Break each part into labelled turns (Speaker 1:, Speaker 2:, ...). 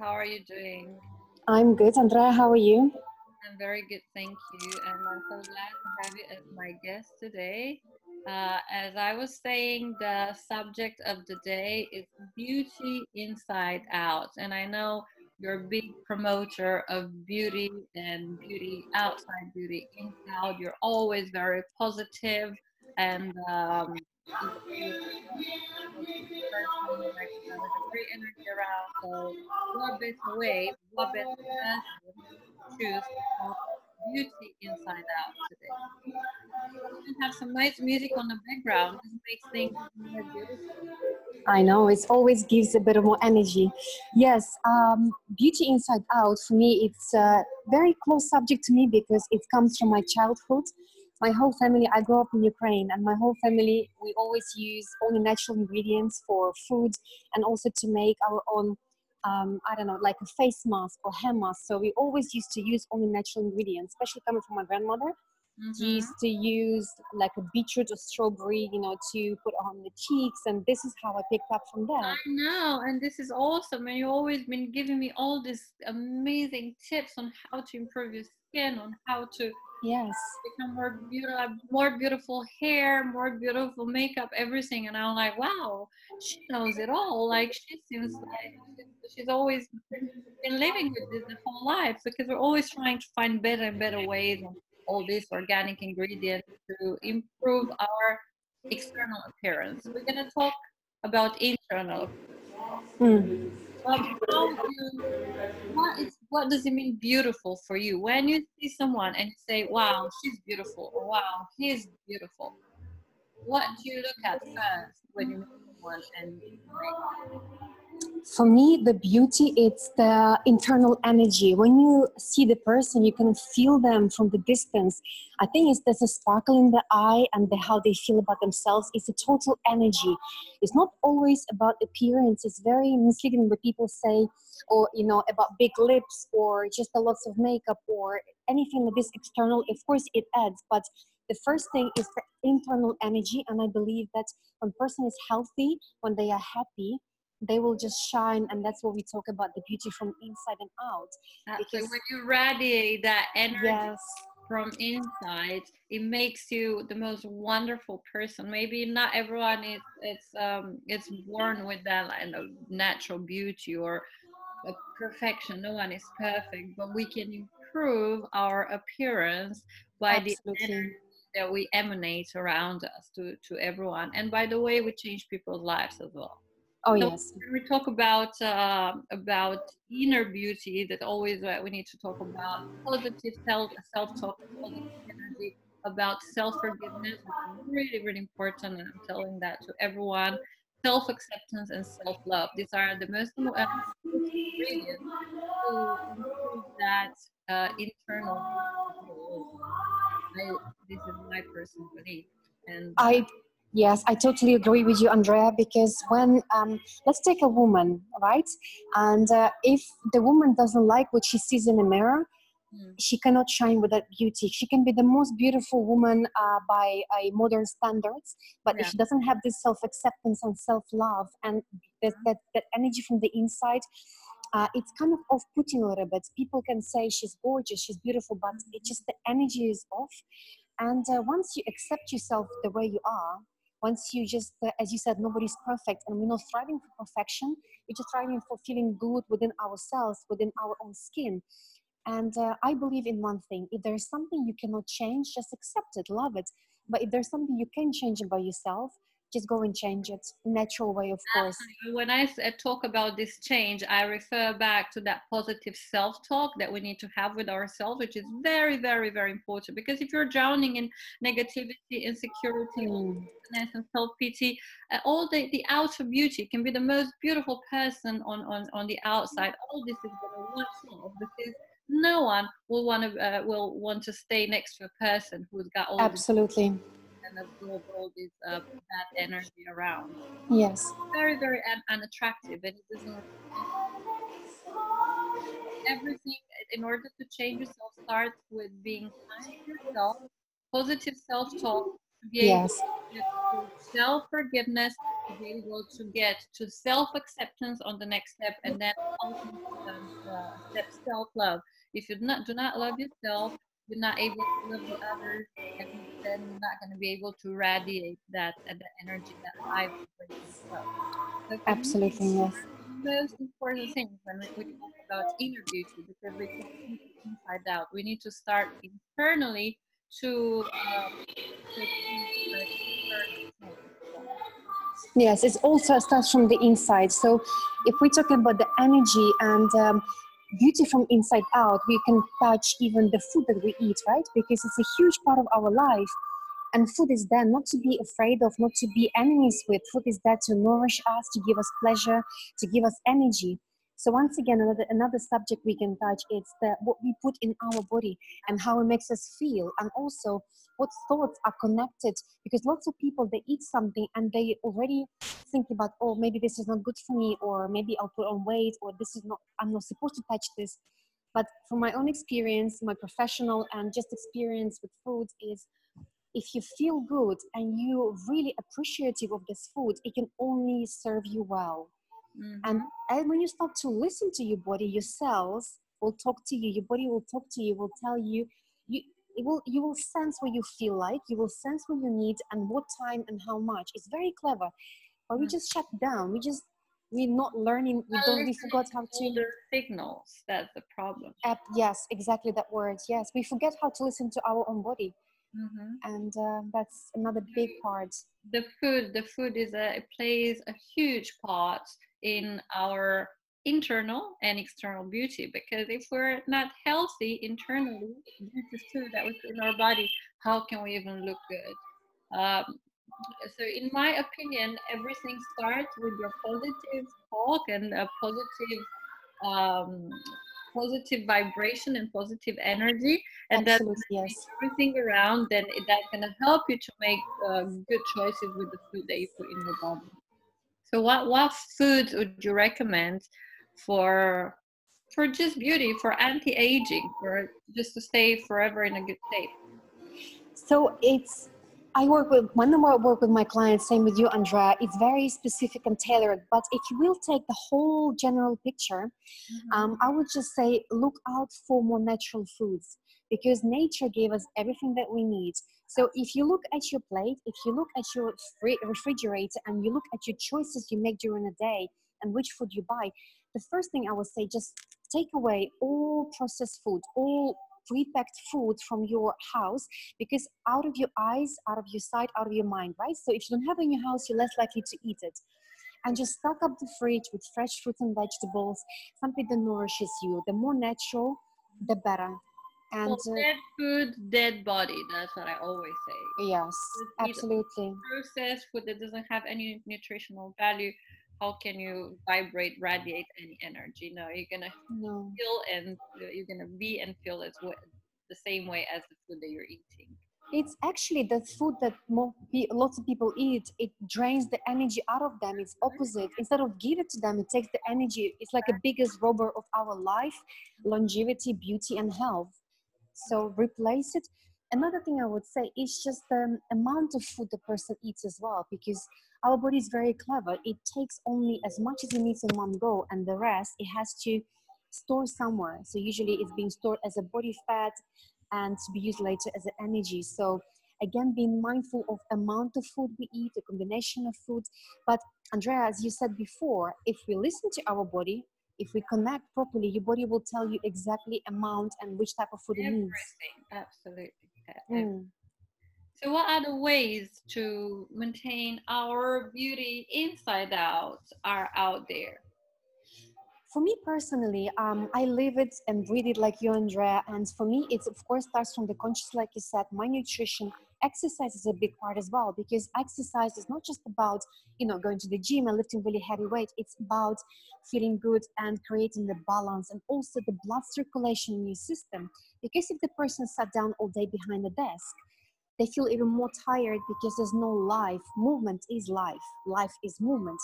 Speaker 1: How are you doing?
Speaker 2: I'm good. Andrea, how are you?
Speaker 1: I'm very good, thank you. And I'm so glad to have you as my guest today. Uh, as I was saying, the subject of the day is beauty inside out. And I know you're a big promoter of beauty and beauty outside, beauty inside. You're always very positive and um, great energy around. So, what better way, what better person choose beauty inside out today? You have some nice music on the background. This makes things more beautiful.
Speaker 2: I know it always gives a bit of more energy. Yes, um, beauty inside out for me it's a very close subject to me because it comes from my childhood. My whole family, I grew up in Ukraine, and my whole family, we always use only natural ingredients for food and also to make our own, um, I don't know, like a face mask or hair mask. So we always used to use only natural ingredients, especially coming from my grandmother.
Speaker 1: Mhm.
Speaker 2: She used to use like a beetroot or strawberry, you know, to put on the cheeks, and this is how I picked up from there.
Speaker 1: I know, and this is awesome. And you've always been giving me all these amazing tips on how to improve your skin, on how to
Speaker 2: Yes,
Speaker 1: become more beautiful, more beautiful hair, more beautiful makeup, everything. And I'm like, wow, she knows it all. Like she seems like she's always been living with this the whole life because we're always trying to find better and better ways on all these organic ingredients to improve our external appearance. We're gonna talk about internal.
Speaker 2: Mm.
Speaker 1: How do you, what is what does it mean beautiful for you when you see someone and you say wow she's beautiful or wow he's beautiful what do you look at first when you meet someone and
Speaker 2: For me, the beauty it's the internal energy. When you see the person, you can feel them from the distance. I think it's there's a sparkle in the eye and the, how they feel about themselves. It's a total energy. It's not always about appearance. It's very misleading when people say, or you know, about big lips or just a lots of makeup or anything like this external. Of course, it adds, but the first thing is the internal energy, and I believe that when person is healthy, when they are happy, they will just shine and that's what we talk about the beauty from inside and out Because-
Speaker 1: when you radiate that energy
Speaker 2: yes.
Speaker 1: from inside it makes you the most wonderful person. Maybe not everyone is it's um it's born with that like, know, natural beauty or a perfection. No one is perfect but we can improve our appearance by the energy that we emanate around us to to everyone and by the way we change people's lives as well
Speaker 2: oh
Speaker 1: so
Speaker 2: yes
Speaker 1: when we talk about uh, about inner beauty, that always uh, we need to talk about positive self self talk, energy, about self forgiveness, really really important, and I'm telling that to everyone. Self acceptance and self love. These are the most ingredients to improve that uh, internal. I, this is my personal belief, and
Speaker 2: i yes i totally agree with you andrea because when um, let's take a woman right? And uh, if the woman doesn't like what she sees in the mirror
Speaker 1: mm,
Speaker 2: she cannot shine with that beauty. She can be the most beautiful woman uh, by uh, modern standards but
Speaker 1: Yeah.
Speaker 2: if she doesn't have this self-acceptance and self-love and that, that, that energy from the inside uh, it's kind of off-putting a little bit. People can say she's gorgeous she's beautiful but it just the energy is off. And uh, once you accept yourself the way you are once you just uh, as you said nobody's perfect and we're not striving for perfection we're just striving for feeling good within ourselves within our own skin and uh, I believe in one thing if there's something you cannot change, just accept it, love it. But if there's something you can change about yourself, just go and change it. Natural way, of course.
Speaker 1: when I uh, talk about this change, I refer back to that positive self talk that we need to have with ourselves, which is very, very, very important. Because if you're drowning in negativity, insecurity,
Speaker 2: Mm,
Speaker 1: and self pity, uh, all the, the outer beauty can be the most beautiful person on, on, on the outside. All this is going to off because no one will want to uh, will want to stay next to a person who's got all this
Speaker 2: absolutely.
Speaker 1: And absorb all this uh, bad energy around
Speaker 2: Yes.
Speaker 1: very very un- unattractive and it doesn't everything in order to change yourself starts with being kind to yourself positive self-talk to be able
Speaker 2: Yes.
Speaker 1: to self-forgiveness to be able to get to self-acceptance on the next step and then uh, step self-love if you do not do not love yourself you're not able to love the others and then you're not going to be able to radiate that and the energy that i
Speaker 2: so absolutely yes.
Speaker 1: most important thing when we talk about inner beauty because we can inside out. We need to start internally to, um, to
Speaker 2: Yes, it also starts from the inside. So, if we talk about the energy and um, beauty from inside out, we can touch even the food that we eat, right? Because it's a huge part of our life. And food is there not to be afraid of, not to be enemies with. Food is there to nourish us, to give us pleasure, to give us energy. So once again, another, another subject we can touch is what we put in our body and how it makes us feel, and also what thoughts are connected. Because lots of people they eat something and they already think about, oh, maybe this is not good for me, or maybe I'll put on weight, or this is not, I'm not supposed to touch this. But from my own experience, my professional and just experience with food is if you feel good and you're really appreciative of this food, it can only serve you well. Mm-hmm. And, and when you start to listen to your body, your cells will talk to you. Your body will talk to you. Will tell you. You it will you will sense what you feel like. You will sense what you need and what time and how much. It's very clever, but we mm. just shut down. We just we're not learning. We don't. We forgot how to.
Speaker 1: Signals. That's the problem.
Speaker 2: Uh, yes, exactly that word. Yes, we forget how to listen to our own body. Mm-hmm. and uh, that's another big part
Speaker 1: the food the food is a it plays a huge part in our internal and external beauty because if we're not healthy internally this is true that was in our body how can we even look good um, so in my opinion everything starts with your positive talk and a positive um, positive vibration and positive energy and that's yes. everything around then that's going to help you to make uh, good choices with the food that you put in your body so what what foods would you recommend for for just beauty, for anti-aging, for just to stay forever in a good state?
Speaker 2: So it's I work with when I work with my clients, same with you, Andrea. It's very specific and tailored. But if you will take the whole general picture, mm-hmm. um, I would just say look out for more natural foods because nature gave us everything that we need. So if you look at your plate, if you look at your refrigerator and you look at your choices you make during the day and which food you buy, the first thing I would say just take away all processed food, all pre-packed food from your house because out of your eyes, out of your sight, out of your mind, right? So if you don't have it in your house, you're less likely to eat it. And just stock up the fridge with fresh fruits and vegetables, something that nourishes you. The more natural, the better
Speaker 1: and so uh, dead food dead body that's what i always say
Speaker 2: yes absolutely
Speaker 1: processed food that doesn't have any nutritional value how can you vibrate radiate any energy? No you're gonna no. feel and you're gonna be and feel as well the same way as the food that you're eating.
Speaker 2: It's actually the food that more, lots of people eat. It drains the energy out of them. It's opposite. Instead of give it to them it takes the energy. It's like a biggest robber of our life longevity beauty and health. So replace it. Another thing I would say is just the amount of food the person eats as well, because our body is very clever. It takes only as much as it needs in one go, and the rest it has to store somewhere. So usually it's being stored as a body fat and to be used later as an energy. So again, being mindful of amount of food we eat, a combination of food. But Andrea, as you said before, if we listen to our body, if we connect properly, your body will tell you exactly amount and which type of food it needs.
Speaker 1: Absolutely. Mm. So, what are the ways to maintain our beauty inside out are out there?
Speaker 2: For me personally, um, I live it and breathe it like you, Andrea. And for me, it's of course starts from the conscious, like you said, my nutrition, exercise is a big part as well because exercise is not just about you know going to the gym and lifting really heavy weight. It's about feeling good and creating the balance and also the blood circulation in your system. Because if the person sat down all day behind the desk they feel even more tired because there's no life. Movement is life. Life is movement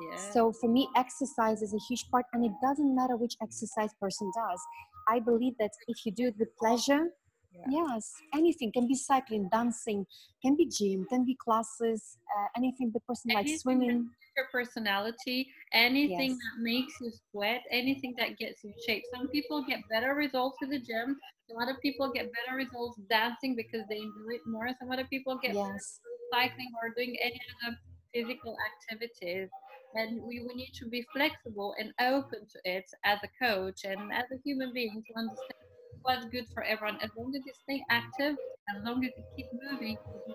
Speaker 2: yeah. so for me exercise is a huge part and it doesn't matter which exercise person does. I believe that if you do it with pleasure Yeah. Yes, anything can be cycling, dancing, can be gym, can be classes, uh, anything the person anything likes swimming.
Speaker 1: Your personality, anything yes. that makes you sweat, anything that gets you shape. Some people get better results in the gym. Some other people get better results dancing because they enjoy it more. Some other people get yes. cycling or doing any other physical activities and we, we need to be flexible and open to it as a coach and as a human being to understand what's good for everyone. As long as you stay active, as long as you keep moving, you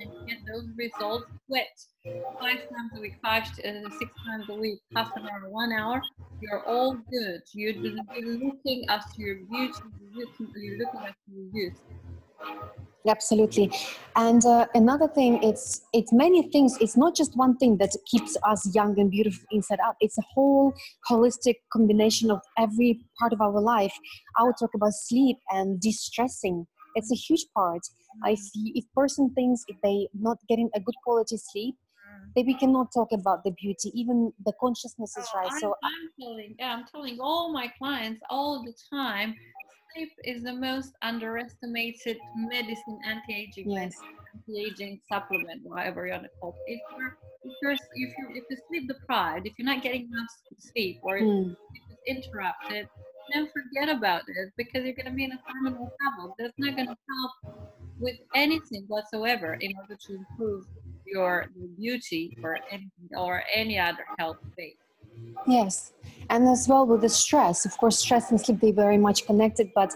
Speaker 1: and get those results, quit five times a week, five uh, six times a week, half an hour, one hour, you're all good. You're, you're looking after your beauty, you're looking, you're looking after your youth
Speaker 2: absolutely. And uh, another thing it's it's many things it's not just one thing that keeps us young and beautiful inside out. It's a whole holistic combination of every part of our life. I would talk about sleep and distressing it's a huge part. If if person thinks if they not getting a good quality sleep then we cannot talk about the beauty even the consciousness is right.
Speaker 1: I'm,
Speaker 2: so
Speaker 1: i'm telling yeah i'm telling all my clients all the time sleep is the most underestimated medicine, anti-aging yes. anti-aging supplement, whatever you want to call it. If you're if you're if you're if you're sleep deprived, if you're not getting enough sleep, or mm. if it's interrupted, then forget about it because you're going to be in a terminal havoc. That's not going to help with anything whatsoever in order to improve your, your beauty or anything or any other health state.
Speaker 2: Yes, and as well with the stress. Of course, stress and sleep they very much connected, but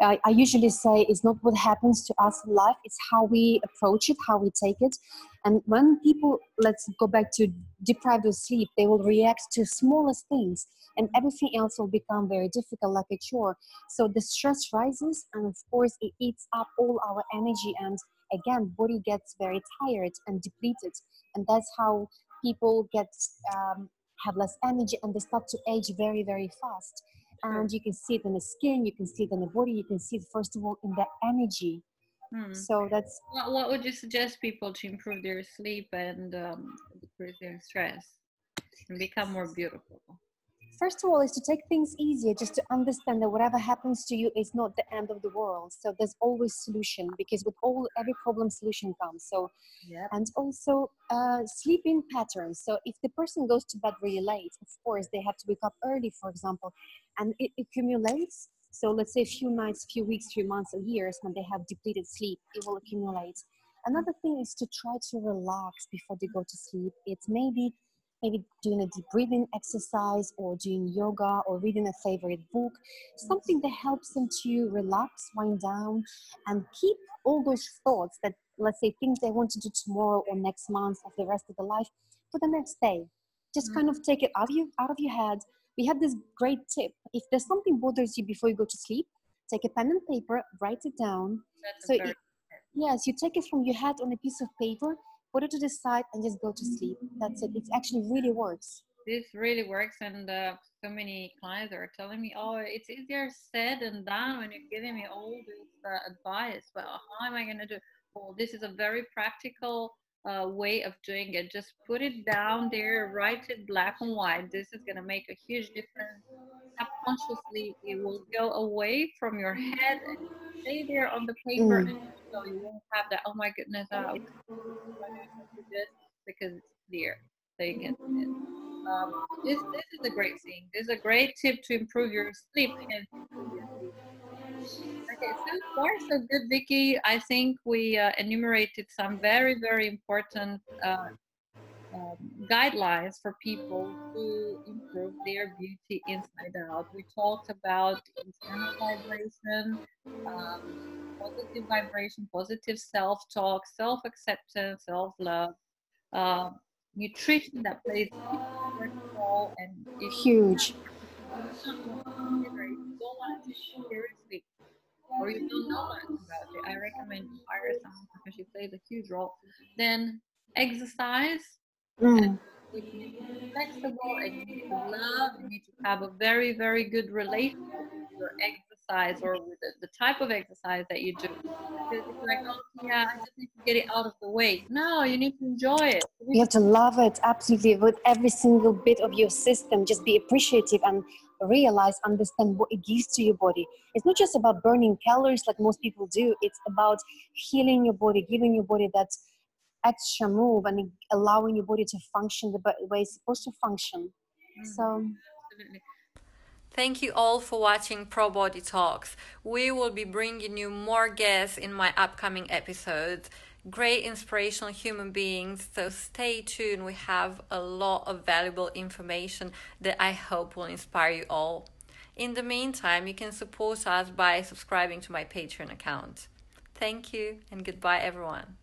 Speaker 2: I, I usually say it's not what happens to us in life; it's how we approach it, how we take it. And when people, let's go back to deprived of sleep, they will react to smallest things, and everything else will become very difficult, like a chore. So the stress rises, and of course, it eats up all our energy, and again, body gets very tired and depleted, and that's how people get um, have less energy and they start to age very, very fast. And you can see it in the skin, you can see it in the body, you can see it first of all in the energy. Hmm. So that's
Speaker 1: what, what would you suggest people to improve their sleep and um, decrease their stress and become more beautiful?
Speaker 2: First of all is to take things easier just to understand that whatever happens to you is not the end of the world. So there's always solution because with all every problem solution comes. So yep. and also uh, sleeping patterns. So if the person goes to bed really late of course they have to wake up early for example and it accumulates. So let's say a few nights few weeks few months or years when they have depleted sleep it will accumulate. Another thing is to try to relax before they go to sleep. It's maybe maybe doing a deep breathing exercise or doing yoga or reading a favorite book, something that helps them to relax, wind down, and keep all those thoughts that, let's say, things they want to do tomorrow or next month of the rest of the life for the next day. Just mm-hmm. kind of take it out of, you, out of your head. We have this great tip. If there's something bothers you before you go to sleep, take a pen and paper, write it down. That's so, it, yes, you take it from your head on a piece of paper put it to the side and just go to sleep. That's it. It actually really works.
Speaker 1: This really works and uh, so many clients are telling me oh it's easier said than done when you're giving me all this uh, advice. Well how am i going to do? Well this is a very practical uh, way of doing it. Just put it down there write it black and white. This is going to make a huge difference. Subconsciously it will go away from your head and stay there on the paper mm. so you won't have that oh my goodness uh, because it's clear so you can um, this, this is a great thing this is a great tip to improve your sleep and okay so far so good vicky. I think we uh, enumerated some very very important uh, um, guidelines for people to improve their beauty inside out. We talked about internal vibration, um, positive vibration, positive self talk, self acceptance, self love, uh, nutrition that plays a huge role and
Speaker 2: huge.
Speaker 1: or you don't know much about it, I recommend you hire someone because she plays a huge role. Then exercise Mm. You need to flexible and you love, you need to have a very, very good relationship with your exercise or with the, the type of exercise that you do. Because it's like, oh, yeah, I just need to get it out of the way. No, you need to enjoy it.
Speaker 2: You have to love it, absolutely, with every single bit of your system. Just be appreciative and realize, understand what it gives to your body. It's not just about burning calories like most people do, it's about healing your body, giving your body that extra move and allowing your body to function the way it's supposed to function. Mm-hmm. So, Absolutely.
Speaker 1: Thank you all for watching Pro Body Talks. We will be bringing you more guests in my upcoming episodes. Great inspirational human beings, so stay tuned. We have a lot of valuable information that I hope will inspire you all. In the meantime, you can support us by subscribing to my Patreon account. Thank you and goodbye, everyone.